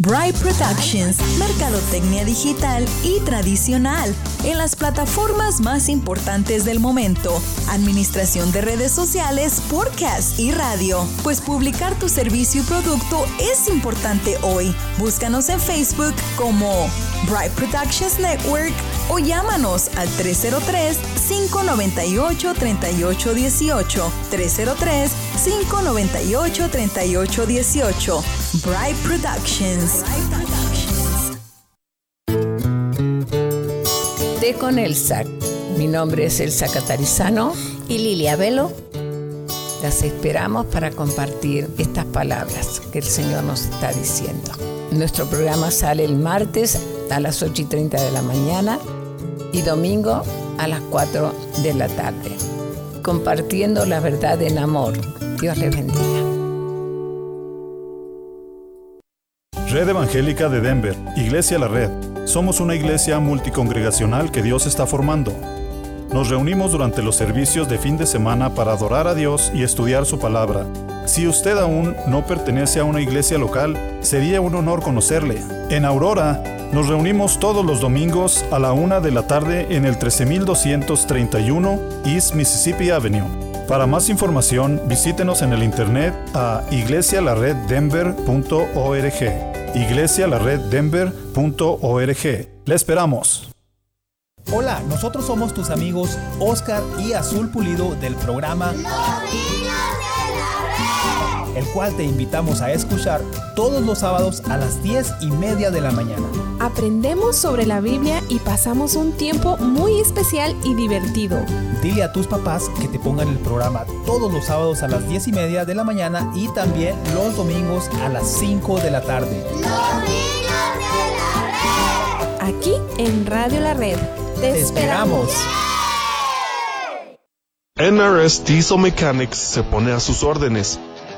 Bright Productions, mercadotecnia digital y tradicional en las plataformas más importantes del momento, administración de redes sociales, podcast y radio. Pues publicar tu servicio y producto es importante hoy. Búscanos en Facebook como Bright Productions Network o llámanos al 303-598-3818. 303-598-3818. Bright Productions. De con Elsa. Mi nombre es Elsa Catarizano y Lilia Velo. Las esperamos para compartir estas palabras que el Señor nos está diciendo. Nuestro programa sale el martes a las 8 y 30 de la mañana y domingo a las 4 de la tarde, compartiendo la verdad en amor. Dios les bendiga. Red Evangélica de Denver, Iglesia La Red. Somos una iglesia multicongregacional que Dios está formando. Nos reunimos durante los servicios de fin de semana para adorar a Dios y estudiar su palabra. Si usted aún no pertenece a una iglesia local, sería un honor conocerle. En Aurora, nos reunimos todos los domingos a la una de la tarde en el 13231 East Mississippi Avenue. Para más información, visítenos en el internet a iglesialareddenver.org iglesialareddenver.org. Le esperamos. Hola, nosotros somos tus amigos Oscar y Azul Pulido del programa Los el cual te invitamos a escuchar todos los sábados a las 10 y media de la mañana. Aprendemos sobre la Biblia y pasamos un tiempo muy especial y divertido. Dile a tus papás que te pongan el programa todos los sábados a las 10 y media de la mañana y también los domingos a las 5 de la tarde. Los Niños de la Red. Aquí en Radio La Red. Te, Te esperamos. NRS Diesel Mechanics se pone a sus órdenes.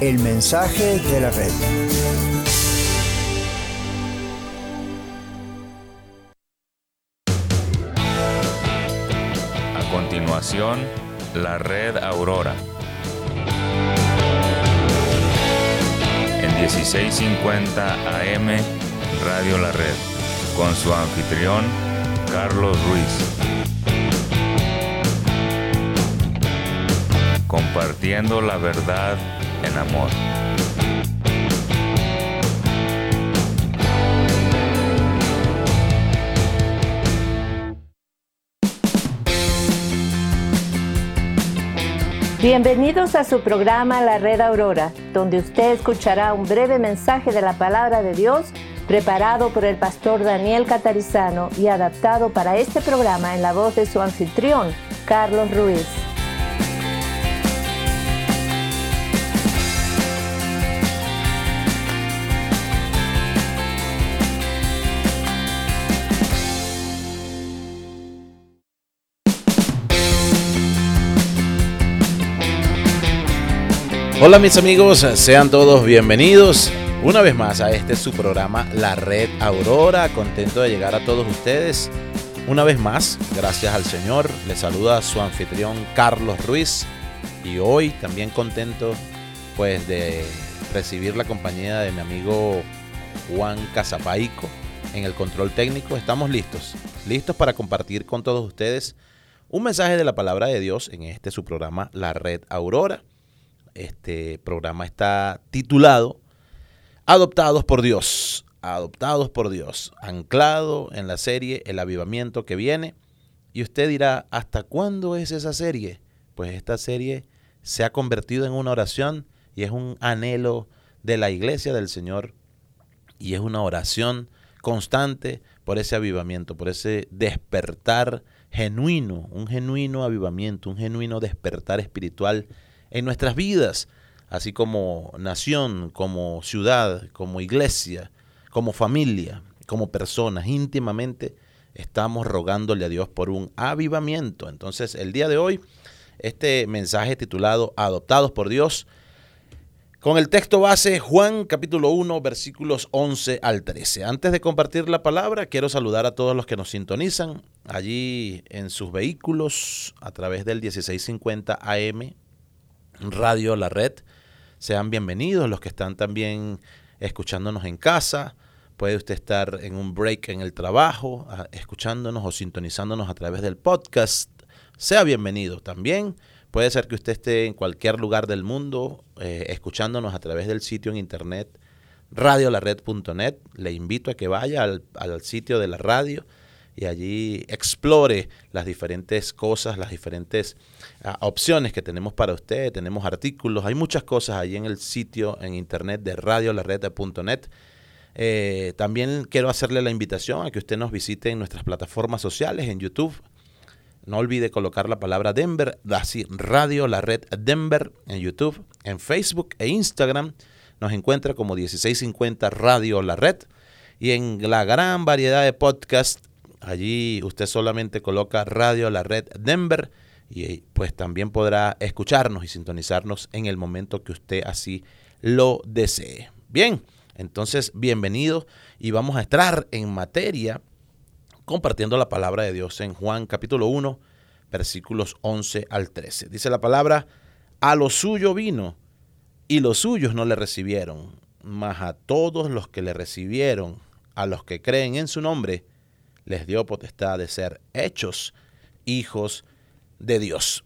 El mensaje de la red. A continuación, la red Aurora. En 1650 AM, Radio La Red, con su anfitrión, Carlos Ruiz. Compartiendo la verdad en amor. Bienvenidos a su programa La Red Aurora, donde usted escuchará un breve mensaje de la palabra de Dios preparado por el pastor Daniel Catarizano y adaptado para este programa en la voz de su anfitrión, Carlos Ruiz. Hola mis amigos, sean todos bienvenidos una vez más a este su programa La Red Aurora. Contento de llegar a todos ustedes una vez más, gracias al Señor. Les saluda su anfitrión Carlos Ruiz y hoy también contento pues de recibir la compañía de mi amigo Juan Casapaico en el control técnico. Estamos listos, listos para compartir con todos ustedes un mensaje de la palabra de Dios en este su programa La Red Aurora. Este programa está titulado Adoptados por Dios. Adoptados por Dios, anclado en la serie El Avivamiento que viene. Y usted dirá, ¿hasta cuándo es esa serie? Pues esta serie se ha convertido en una oración y es un anhelo de la iglesia del Señor y es una oración constante por ese avivamiento, por ese despertar genuino, un genuino avivamiento, un genuino despertar espiritual en nuestras vidas, así como nación, como ciudad, como iglesia, como familia, como personas, íntimamente estamos rogándole a Dios por un avivamiento. Entonces, el día de hoy, este mensaje titulado Adoptados por Dios, con el texto base Juan capítulo 1 versículos 11 al 13. Antes de compartir la palabra, quiero saludar a todos los que nos sintonizan allí en sus vehículos a través del 1650 AM Radio La Red. Sean bienvenidos los que están también escuchándonos en casa. Puede usted estar en un break en el trabajo, escuchándonos o sintonizándonos a través del podcast. Sea bienvenido también. Puede ser que usted esté en cualquier lugar del mundo eh, escuchándonos a través del sitio en internet radiolared.net. Le invito a que vaya al, al, sitio de la radio y allí explore las diferentes cosas, las diferentes uh, opciones que tenemos para usted. Tenemos artículos, hay muchas cosas allí en el sitio en internet de radiolared.net. Eh, también quiero hacerle la invitación a que usted nos visite en nuestras plataformas sociales, en YouTube, no olvide colocar la palabra Denver, así Radio La Red Denver en YouTube, en Facebook e Instagram. Nos encuentra como 1650 Radio La Red. Y en la gran variedad de podcasts, allí usted solamente coloca Radio La Red Denver y pues también podrá escucharnos y sintonizarnos en el momento que usted así lo desee. Bien, entonces bienvenido y vamos a entrar en materia compartiendo la palabra de Dios en Juan capítulo 1, versículos 11 al 13. Dice la palabra, a lo suyo vino y los suyos no le recibieron, mas a todos los que le recibieron, a los que creen en su nombre, les dio potestad de ser hechos hijos de Dios.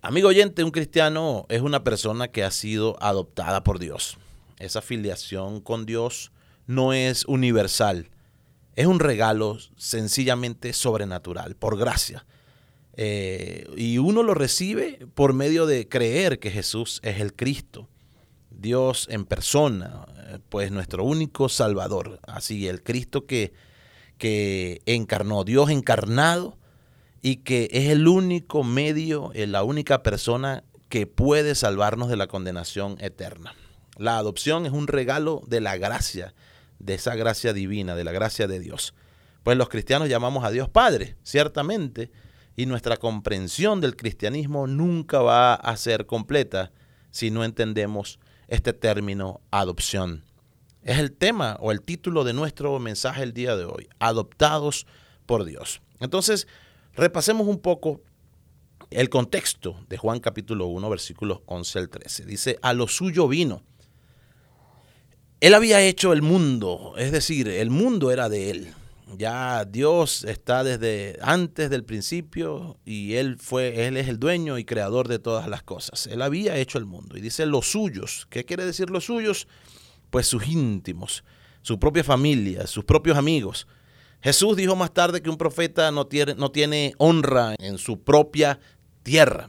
Amigo oyente, un cristiano es una persona que ha sido adoptada por Dios. Esa filiación con Dios no es universal es un regalo sencillamente sobrenatural, por gracia. Eh, y uno lo recibe por medio de creer que Jesús es el Cristo, Dios en persona, eh, pues nuestro único Salvador. Así, el Cristo que, que encarnó, Dios encarnado, y que es el único medio, eh, la única persona que puede salvarnos de la condenación eterna. La adopción es un regalo de la gracia de esa gracia divina, de la gracia de Dios. Pues los cristianos llamamos a Dios Padre, ciertamente, y nuestra comprensión del cristianismo nunca va a ser completa si no entendemos este término adopción. Es el tema o el título de nuestro mensaje el día de hoy, adoptados por Dios. Entonces, repasemos un poco el contexto de Juan capítulo 1, versículos 11 al 13. Dice, a lo suyo vino él había hecho el mundo, es decir, el mundo era de Él. Ya Dios está desde antes del principio y Él fue, Él es el dueño y creador de todas las cosas. Él había hecho el mundo. Y dice los suyos. ¿Qué quiere decir los suyos? Pues sus íntimos, su propia familia, sus propios amigos. Jesús dijo más tarde que un profeta no tiene, no tiene honra en su propia tierra.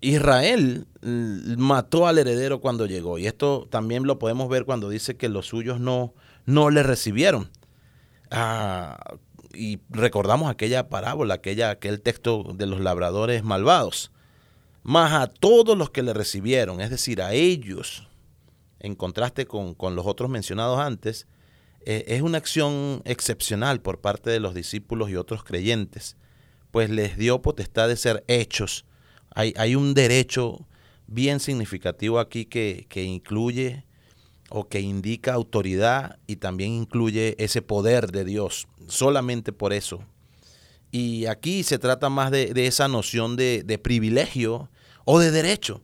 Israel mató al heredero cuando llegó. Y esto también lo podemos ver cuando dice que los suyos no, no le recibieron. Ah, y recordamos aquella parábola, aquella, aquel texto de los labradores malvados. Más a todos los que le recibieron, es decir, a ellos, en contraste con, los otros mencionados antes, eh, es una acción excepcional por parte de los discípulos y otros creyentes, pues les dio potestad de ser hechos hay, un derecho bien significativo aquí que, incluye o que indica autoridad y también incluye ese poder de Dios, solamente por eso. Y aquí se trata más de, esa noción de, privilegio o de derecho,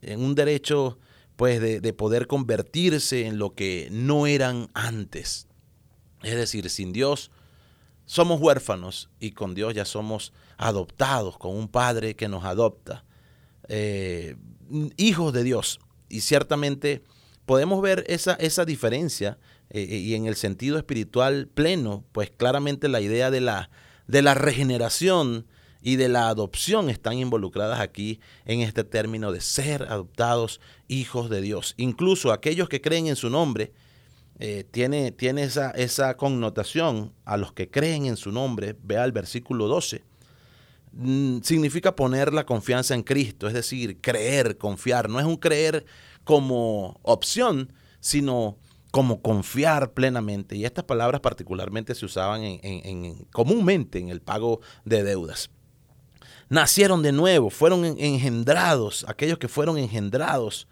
en un derecho pues de, de, poder convertirse en lo que no eran antes. Es decir, sin Dios somos huérfanos y con Dios ya somos adoptados, con un Padre que nos adopta, eh, hijos de Dios. Y ciertamente, podemos ver esa, esa diferencia eh, eh, y en el sentido espiritual pleno, pues claramente la idea de la, de la regeneración y de la adopción están involucradas aquí en este término de ser adoptados hijos de Dios. Incluso aquellos que creen en su nombre, eh, tiene, tiene esa, esa connotación a los que creen en su nombre, vea el versículo 12. Mm, significa poner la confianza en Cristo, es decir, creer, confiar. No es un creer como opción, sino como confiar plenamente. Y estas palabras particularmente se usaban en, comúnmente en el pago de deudas. Nacieron de nuevo, fueron engendrados, aquellos que fueron engendrados.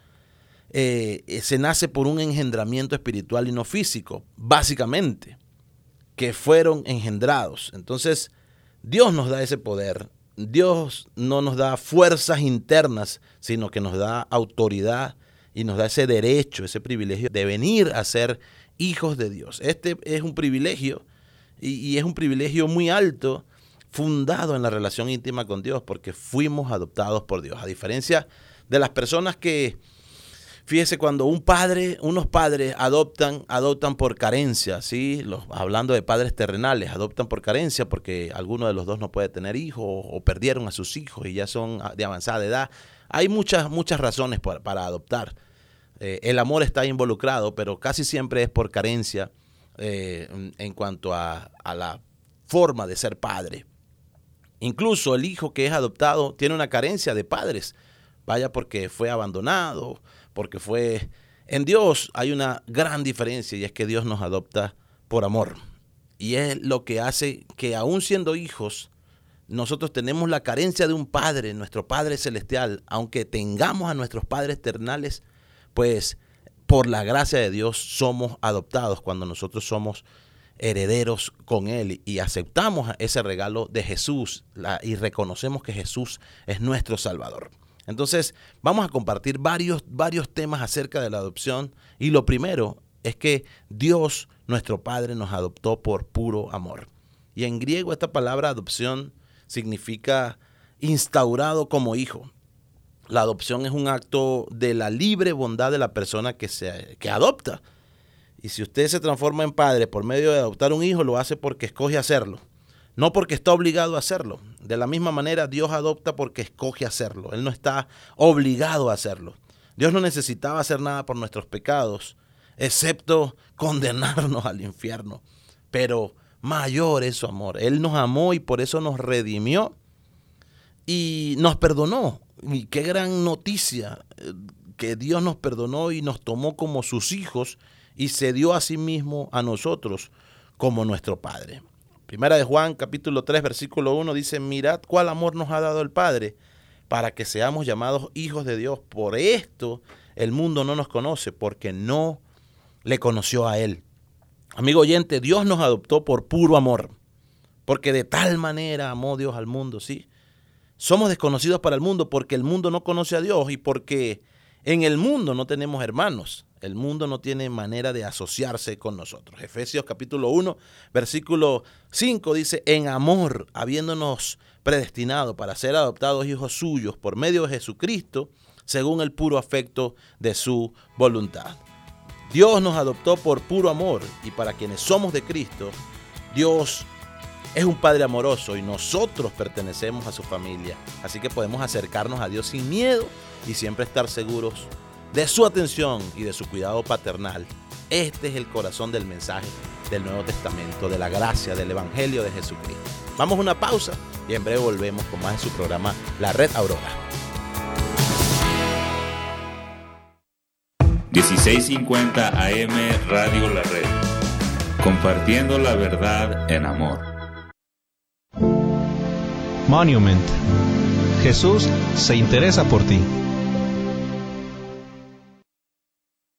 Eh, eh, se nace por un engendramiento espiritual y no físico, básicamente, que fueron engendrados. Entonces, Dios nos da ese poder. Dios no nos da fuerzas internas, sino que nos da autoridad y nos da ese derecho, ese privilegio de venir a ser hijos de Dios. Este es un privilegio y, es un privilegio muy alto fundado en la relación íntima con Dios porque fuimos adoptados por Dios. A diferencia de las personas que, fíjese, cuando un padre, unos padres adoptan, adoptan por carencia, ¿sí? Hablando de padres terrenales, adoptan por carencia porque alguno de los dos no puede tener hijos o, perdieron a sus hijos y ya son de avanzada edad. Hay muchas, muchas razones para adoptar. Eh, el amor está involucrado, pero casi siempre es por carencia eh, en cuanto a, la forma de ser padre. Incluso el hijo que es adoptado tiene una carencia de padres. Vaya porque fue abandonado, porque fue... En Dios hay una gran diferencia y es que Dios nos adopta por amor. Y es lo que hace que aún siendo hijos, nosotros tenemos la carencia de un Padre, nuestro Padre Celestial, aunque tengamos a nuestros padres eternales, pues por la gracia de Dios somos adoptados cuando nosotros somos herederos con Él y aceptamos ese regalo de Jesús y reconocemos que Jesús es nuestro Salvador. Entonces vamos a compartir varios, varios temas acerca de la adopción y lo primero es que Dios, nuestro Padre, nos adoptó por puro amor. Y en griego esta palabra adopción significa instaurado como hijo. La adopción es un acto de la libre bondad de la persona que, se, que adopta. Y si usted se transforma en padre por medio de adoptar un hijo, lo hace porque escoge hacerlo, no porque está obligado a hacerlo. De la misma manera, Dios adopta porque escoge hacerlo. Él no está obligado a hacerlo. Dios no necesitaba hacer nada por nuestros pecados, excepto condenarnos al infierno. Pero mayor es su amor. Él nos amó y por eso nos redimió y nos perdonó. Y qué gran noticia eh, que Dios nos perdonó y nos tomó como sus hijos y se dio a sí mismo a nosotros como nuestro Padre. Primera de Juan capítulo 3 versículo 1 dice, mirad cuál amor nos ha dado el Padre para que seamos llamados hijos de Dios. Por esto el mundo no nos conoce porque no le conoció a Él. Amigo oyente, Dios nos adoptó por puro amor, porque de tal manera amó Dios al mundo, ¿sí? Somos desconocidos para el mundo porque el mundo no conoce a Dios y porque en el mundo no tenemos hermanos. El mundo no tiene manera de asociarse con nosotros. Efesios capítulo 1, versículo 5 dice, en amor, habiéndonos predestinado para ser adoptados hijos suyos por medio de Jesucristo, según el puro afecto de su voluntad. Dios nos adoptó por puro amor y para quienes somos de Cristo, Dios es un Padre amoroso y nosotros pertenecemos a su familia. Así que podemos acercarnos a Dios sin miedo y siempre estar seguros de su atención y de su cuidado paternal. Este es el corazón del mensaje del Nuevo Testamento, de la gracia, del Evangelio de Jesucristo. Vamos a una pausa y en breve volvemos con más de su programa La Red Aurora. 1650 AM Radio La Red. Compartiendo la verdad en amor. Monument. Jesús se interesa por ti.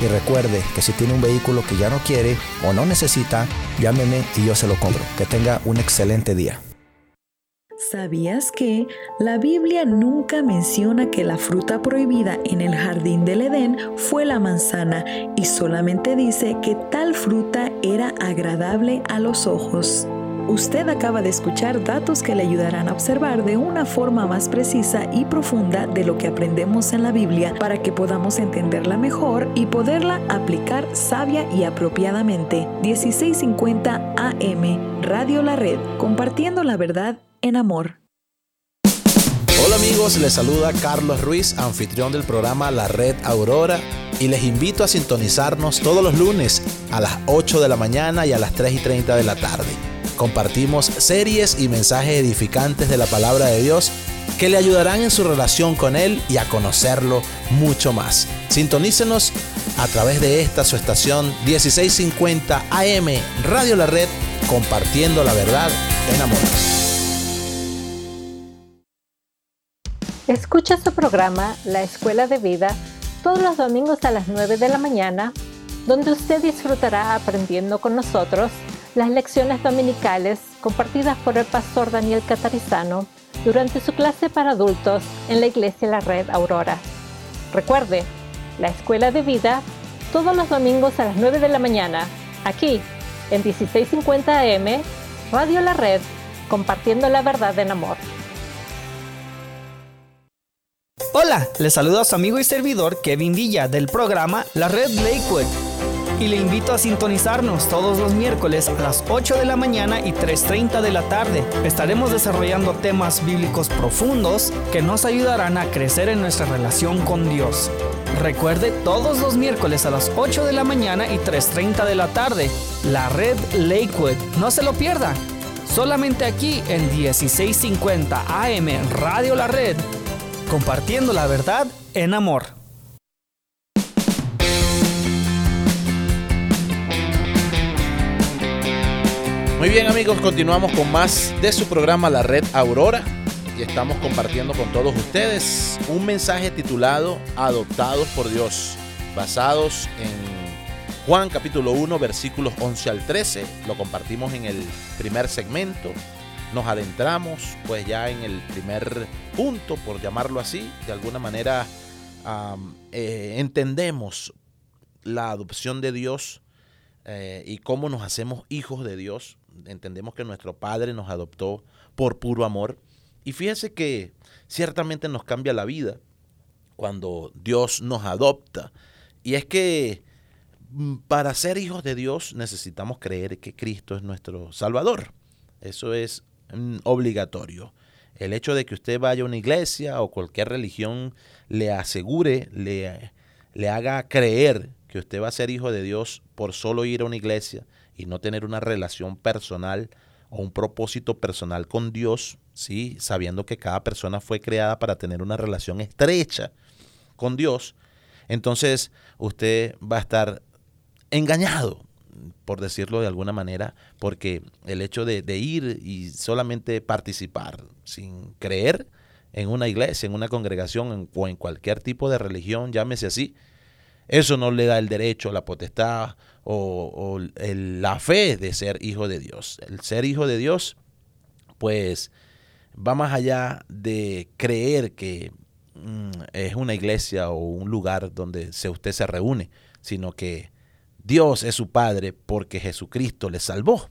Y recuerde que si tiene un vehículo que ya no quiere o no necesita, llámeme y yo se lo compro. Que tenga un excelente día. ¿Sabías que la Biblia nunca menciona que la fruta prohibida en el jardín del Edén fue la manzana y solamente dice que tal fruta era agradable a los ojos? Usted acaba de escuchar datos que le ayudarán a observar de una forma más precisa y profunda de lo que aprendemos en la Biblia para que podamos entenderla mejor y poderla aplicar sabia y apropiadamente. 1650 AM, Radio La Red, compartiendo la verdad en amor. Hola amigos, les saluda Carlos Ruiz, anfitrión del programa La Red Aurora y les invito a sintonizarnos todos los lunes a las 8 de la mañana y a las 3 y 30 de la tarde. Compartimos series y mensajes edificantes de la palabra de Dios que le ayudarán en su relación con Él y a conocerlo mucho más. Sintonícenos a través de esta su estación 1650 AM Radio La Red, compartiendo la verdad en amor. Escucha su programa La Escuela de Vida todos los domingos a las 9 de la mañana, donde usted disfrutará aprendiendo con nosotros las lecciones dominicales compartidas por el pastor Daniel Catarizano durante su clase para adultos en la Iglesia La Red Aurora. Recuerde, la Escuela de Vida todos los domingos a las 9 de la mañana, aquí en 1650 AM, Radio La Red, compartiendo la verdad en amor. Hola, les saluda a su amigo y servidor Kevin Villa del programa La Red Lakewood y le invito a sintonizarnos todos los miércoles a las 8 de la mañana y 3.30 de la tarde. Estaremos desarrollando temas bíblicos profundos que nos ayudarán a crecer en nuestra relación con Dios. Recuerde todos los miércoles a las 8 de la mañana y 3.30 de la tarde, la red Lakewood. No se lo pierda. Solamente aquí en 1650 AM Radio La Red, compartiendo la verdad en amor. Muy bien amigos, continuamos con más de su programa La Red Aurora y estamos compartiendo con todos ustedes un mensaje titulado Adoptados por Dios, basados en Juan capítulo 1 versículos 11 al 13. Lo compartimos en el primer segmento. Nos adentramos pues ya en el primer punto, por llamarlo así. De alguna manera eh, entendemos la adopción de Dios eh, y cómo nos hacemos hijos de Dios entendemos que nuestro Padre nos adoptó por puro amor. Y fíjese que ciertamente nos cambia la vida cuando Dios nos adopta. Y es que mm, para ser hijos de Dios necesitamos creer que Cristo es nuestro Salvador. Eso es mm, obligatorio. El hecho de que usted vaya a una iglesia o cualquier religión le asegure, le, le haga creer que usted va a ser hijo de Dios por solo ir a una iglesia y no tener una relación personal o un propósito personal con Dios, ¿sí? sabiendo que cada persona fue creada para tener una relación estrecha con Dios, entonces usted va a estar engañado, por decirlo de alguna manera, porque el hecho de, ir y solamente participar sin creer en una iglesia, en una congregación o en cualquier tipo de religión, llámese así, eso no le da el derecho, la potestad o, la fe de ser hijo de Dios. El ser hijo de Dios, pues, va más allá de creer que mm, es una iglesia o un lugar donde se, usted se reúne, sino que Dios es su Padre porque Jesucristo le salvó.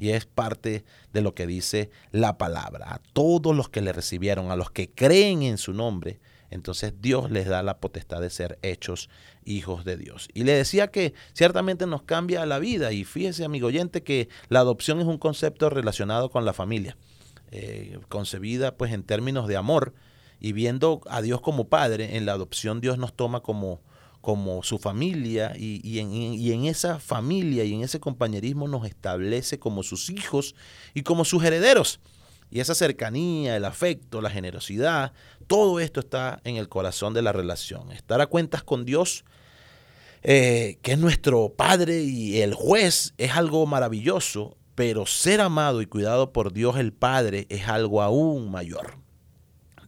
Y es parte de lo que dice la palabra. A todos los que le recibieron, a los que creen en su nombre, entonces Dios les da la potestad de ser hechos hijos de Dios. Y le decía que ciertamente nos cambia la vida. Y fíjese, amigo oyente, que la adopción es un concepto relacionado con la familia, eh, concebida pues en términos de amor. Y viendo a Dios como Padre, en la adopción Dios nos toma como, como su familia y, en, y, en, esa familia y en ese compañerismo nos establece como sus hijos y como sus herederos. Y esa cercanía, el afecto, la generosidad, todo esto está en el corazón de la relación. Estar a cuentas con Dios, eh, que es nuestro Padre y el juez, es algo maravilloso, pero ser amado y cuidado por Dios el Padre es algo aún mayor.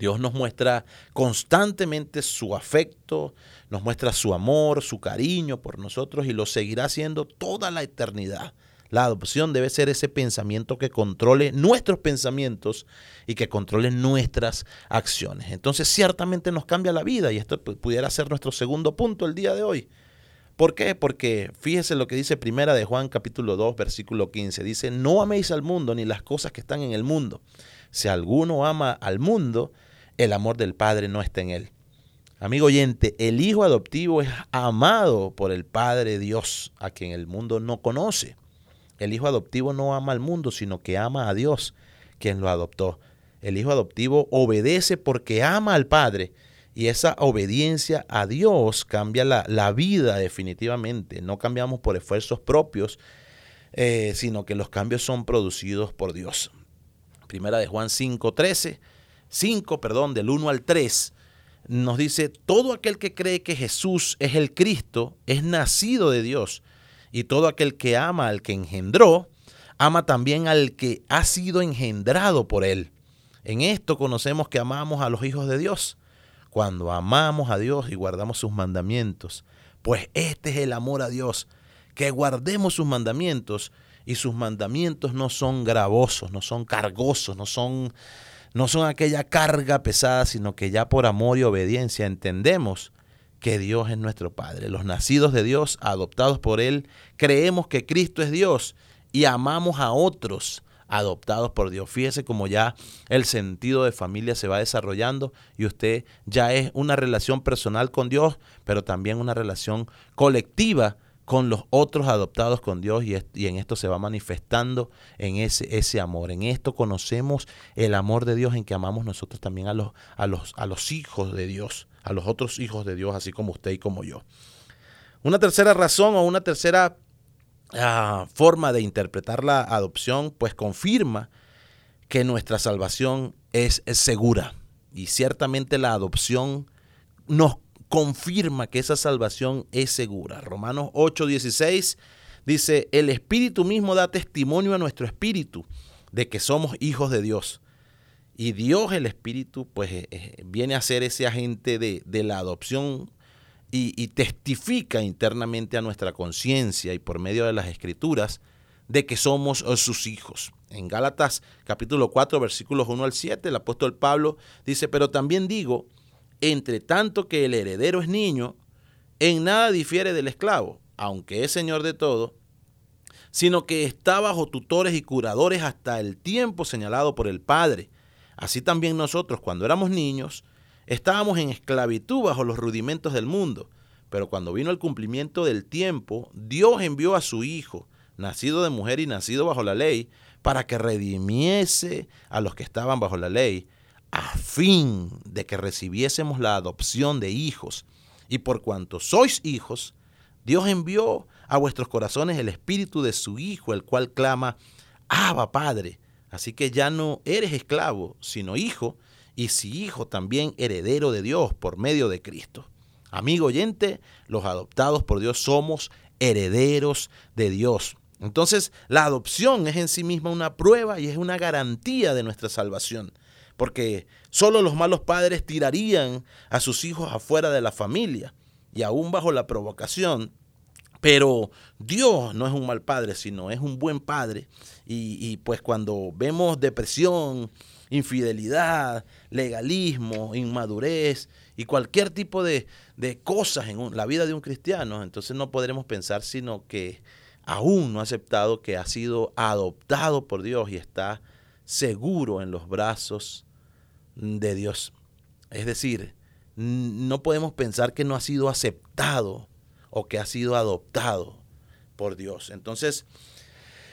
Dios nos muestra constantemente su afecto, nos muestra su amor, su cariño por nosotros y lo seguirá haciendo toda la eternidad. La adopción debe ser ese pensamiento que controle nuestros pensamientos y que controle nuestras acciones. Entonces ciertamente nos cambia la vida y esto pudiera ser nuestro segundo punto el día de hoy. ¿Por qué? Porque fíjese lo que dice Primera de Juan capítulo 2 versículo 15. Dice, no améis al mundo ni las cosas que están en el mundo. Si alguno ama al mundo, el amor del Padre no está en él. Amigo oyente, el hijo adoptivo es amado por el Padre Dios, a quien el mundo no conoce. El hijo adoptivo no ama al mundo, sino que ama a Dios, quien lo adoptó. El hijo adoptivo obedece porque ama al Padre. Y esa obediencia a Dios cambia la, vida definitivamente. No cambiamos por esfuerzos propios, eh, sino que los cambios son producidos por Dios. Primera de Juan 5, 13 5, perdón, del 1 al 3, nos dice, todo aquel que cree que Jesús es el Cristo es nacido de Dios, y todo aquel que ama al que engendró, ama también al que ha sido engendrado por él. En esto conocemos que amamos a los hijos de Dios, cuando amamos a Dios y guardamos sus mandamientos. Pues este es el amor a Dios, que guardemos sus mandamientos, y sus mandamientos no son gravosos, no son cargosos, no son no son aquella carga pesada, sino que ya por amor y obediencia entendemos que Dios es nuestro Padre. Los nacidos de Dios, adoptados por Él, creemos que Cristo es Dios y amamos a otros adoptados por Dios. Fíjese como ya el sentido de familia se va desarrollando y usted ya es una relación personal con Dios, pero también una relación colectiva con los otros adoptados con Dios y, en esto se va manifestando en ese, ese amor. En esto conocemos el amor de Dios en que amamos nosotros también a los, a los, a los hijos de Dios, a los otros hijos de Dios, así como usted y como yo. Una tercera razón o una tercera ah, forma de interpretar la adopción, pues confirma que nuestra salvación es, es segura. Y ciertamente la adopción nos confirma que esa salvación es segura. Romanos 8:16 dice, el Espíritu mismo da testimonio a nuestro espíritu de que somos hijos de Dios. Y Dios, el Espíritu, pues eh, eh, viene a ser ese agente de, la adopción y, y, testifica internamente a nuestra conciencia y por medio de las escrituras de que somos eh, sus hijos. En Gálatas capítulo 4 versículos 1 al 7 el apóstol Pablo dice, pero también digo, entre tanto que el heredero es niño, en nada difiere del esclavo, aunque es señor de todo, sino que está bajo tutores y curadores hasta el tiempo señalado por el Padre. Así también nosotros, cuando éramos niños, estábamos en esclavitud bajo los rudimentos del mundo. Pero cuando vino el cumplimiento del tiempo, Dios envió a su Hijo, nacido de mujer y nacido bajo la ley, para que redimiese a los que estaban bajo la ley, a fin de que recibiésemos la adopción de hijos. Y por cuanto sois hijos, Dios envió a vuestros corazones el espíritu de su Hijo, el cual clama, Abba Padre. Así que ya no eres esclavo, sino hijo, y si hijo también heredero de Dios por medio de Cristo. Amigo oyente, los adoptados por Dios somos herederos de Dios. Entonces, la adopción es en sí misma una prueba y es una garantía de nuestra salvación porque solo los malos padres tirarían a sus hijos afuera de la familia y aún bajo la provocación. Pero Dios no es un mal padre, sino es un buen padre. Y, pues cuando vemos depresión infidelidad, legalismo, inmadurez y cualquier tipo de, de cosas en la vida de un cristiano, entonces no podremos pensar sino que aún no ha aceptado que ha sido adoptado por Dios y está seguro en los brazos de Dios. Es decir, no podemos pensar que no ha sido aceptado o que ha sido adoptado por Dios. Entonces,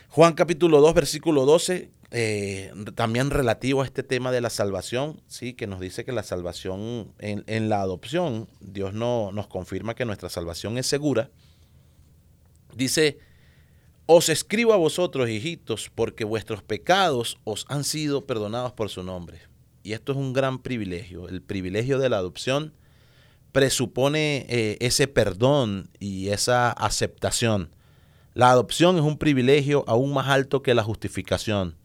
Juan capítulo 2, versículo 12, eh, también relativo a este tema de la salvación, ¿sí? que nos dice que la salvación en, la adopción, Dios no, nos confirma que nuestra salvación es segura. Dice, os escribo a vosotros, hijitos, porque vuestros pecados os han sido perdonados por su nombre. Y esto es un gran privilegio. El privilegio de la adopción presupone eh, ese perdón y esa aceptación. La adopción es un privilegio aún más alto que la justificación.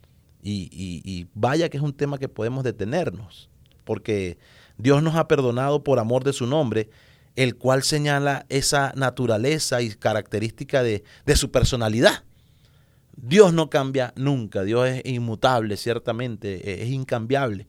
Y, vaya que es un tema que podemos detenernos, porque Dios nos ha perdonado por amor de su nombre el cual señala esa naturaleza y característica de, su personalidad. Dios no cambia nunca, Dios es inmutable, ciertamente, e, es incambiable.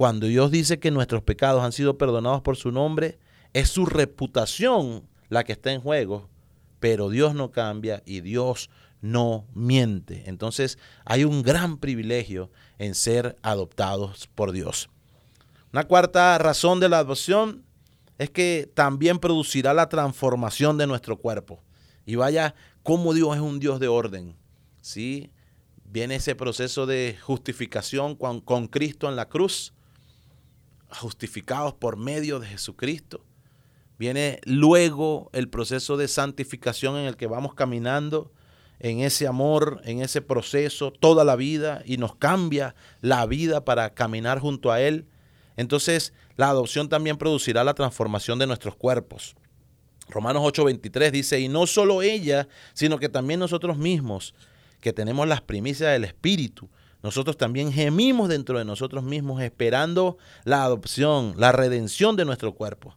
Cuando Dios dice que nuestros pecados han sido perdonados por su nombre, es su reputación la que está en juego, pero Dios no cambia y Dios no miente. Entonces hay un gran privilegio en ser adoptados por Dios. Una cuarta razón de la adopción es que también producirá la transformación de nuestro cuerpo. Y vaya cómo Dios es un Dios de orden. ¿sí? Viene ese proceso de justificación con, con Cristo en la cruz, justificados por medio de Jesucristo. Viene luego el proceso de santificación en el que vamos caminando en ese amor, en ese proceso, toda la vida y nos cambia la vida para caminar junto a Él. Entonces, la adopción también producirá la transformación de nuestros cuerpos. Romanos 8:23 dice, y no solo ella, sino que también nosotros mismos, que tenemos las primicias del Espíritu, nosotros también gemimos dentro de nosotros mismos esperando la adopción, la redención de nuestro cuerpo.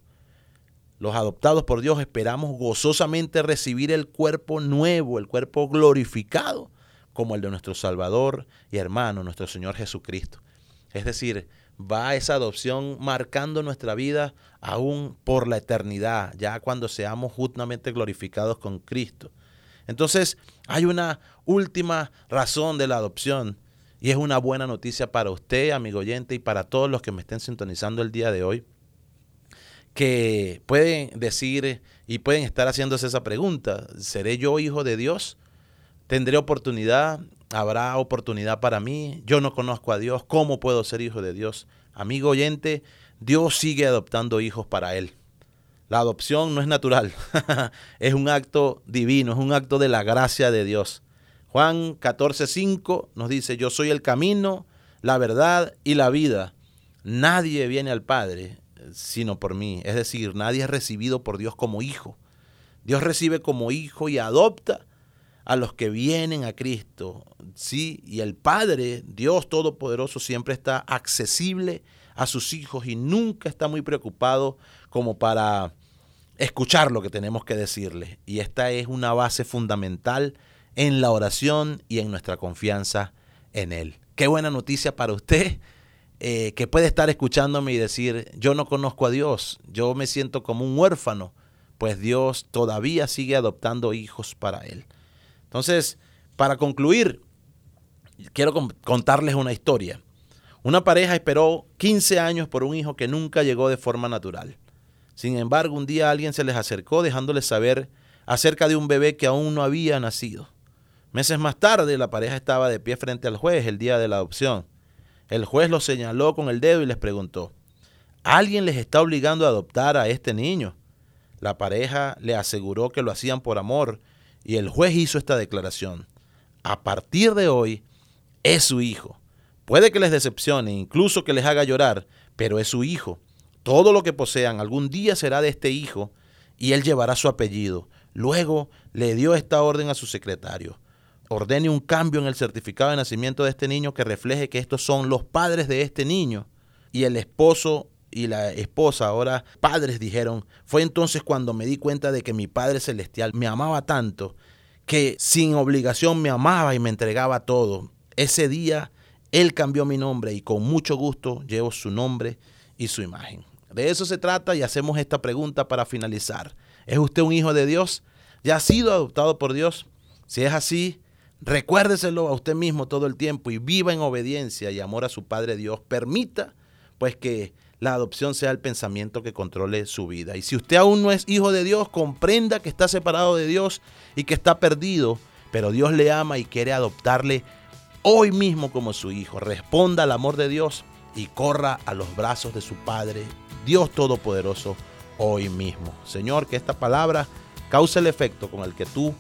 Los adoptados por Dios esperamos gozosamente recibir el cuerpo nuevo, el cuerpo glorificado, como el de nuestro Salvador y hermano, nuestro Señor Jesucristo. Es decir, va esa adopción marcando nuestra vida aún por la eternidad, ya cuando seamos justamente glorificados con Cristo. Entonces, hay una última razón de la adopción y es una buena noticia para usted, amigo oyente, y para todos los que me estén sintonizando el día de hoy, que pueden decir y pueden estar haciéndose esa pregunta, ¿seré yo hijo de Dios? ¿Tendré oportunidad? habrá oportunidad para mí. Yo no conozco a Dios. ¿Cómo puedo ser hijo de Dios? Amigo oyente, Dios sigue adoptando hijos para Él. La adopción no es natural, es un acto divino, es un acto de la gracia de Dios. Juan 14:5 nos dice, yo soy el camino, la verdad y la vida. Nadie viene al Padre sino por mí. Es decir, nadie es recibido por Dios como hijo. Dios recibe como hijo y adopta a los que vienen a Cristo. Sí, y el Padre, Dios Todopoderoso, siempre está accesible a sus hijos y nunca está muy preocupado como para escuchar lo que tenemos que decirle. Y esta es una base fundamental en la oración y en nuestra confianza en Él. Qué buena noticia para usted eh, que puede estar escuchándome y decir, yo no conozco a Dios, yo me siento como un huérfano, pues Dios todavía sigue adoptando hijos para Él. Entonces, para concluir, quiero contarles una historia. Una pareja esperó 15 años por un hijo que nunca llegó de forma natural. Sin embargo, un día alguien se les acercó dejándoles saber acerca de un bebé que aún no había nacido. Meses más tarde, la pareja estaba de pie frente al juez el día de la adopción. El juez los señaló con el dedo y les preguntó, ¿alguien les está obligando a adoptar a este niño? La pareja le aseguró que lo hacían por amor y el juez hizo esta declaración. A partir de hoy es su hijo. Puede que les decepcione, incluso que les haga llorar, pero es su hijo. Todo lo que posean algún día será de este hijo y él llevará su apellido. Luego le dio esta orden a su secretario. Ordene un cambio en el certificado de nacimiento de este niño que refleje que estos son los padres de este niño. Y el esposo y la esposa, ahora padres, dijeron, fue entonces cuando me di cuenta de que mi Padre Celestial me amaba tanto que sin obligación me amaba y me entregaba todo. Ese día Él cambió mi nombre y con mucho gusto llevo su nombre y su imagen. De eso se trata y hacemos esta pregunta para finalizar. ¿Es usted un hijo de Dios? ¿Ya ha sido adoptado por Dios? Si es así, recuérdeselo a usted mismo todo el tiempo y viva en obediencia y amor a su Padre Dios. Permita pues que la adopción sea el pensamiento que controle su vida. Y si usted aún no es hijo de Dios, comprenda que está separado de Dios y que está perdido, pero Dios le ama y quiere adoptarle hoy mismo como su hijo. Responda al amor de Dios y corra a los brazos de su Padre, Dios Todopoderoso, hoy mismo. Señor, que esta palabra cause el efecto con el que tú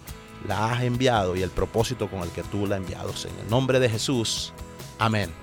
la has enviado y el propósito con el que tú la has enviado. En el nombre de Jesús. Amén.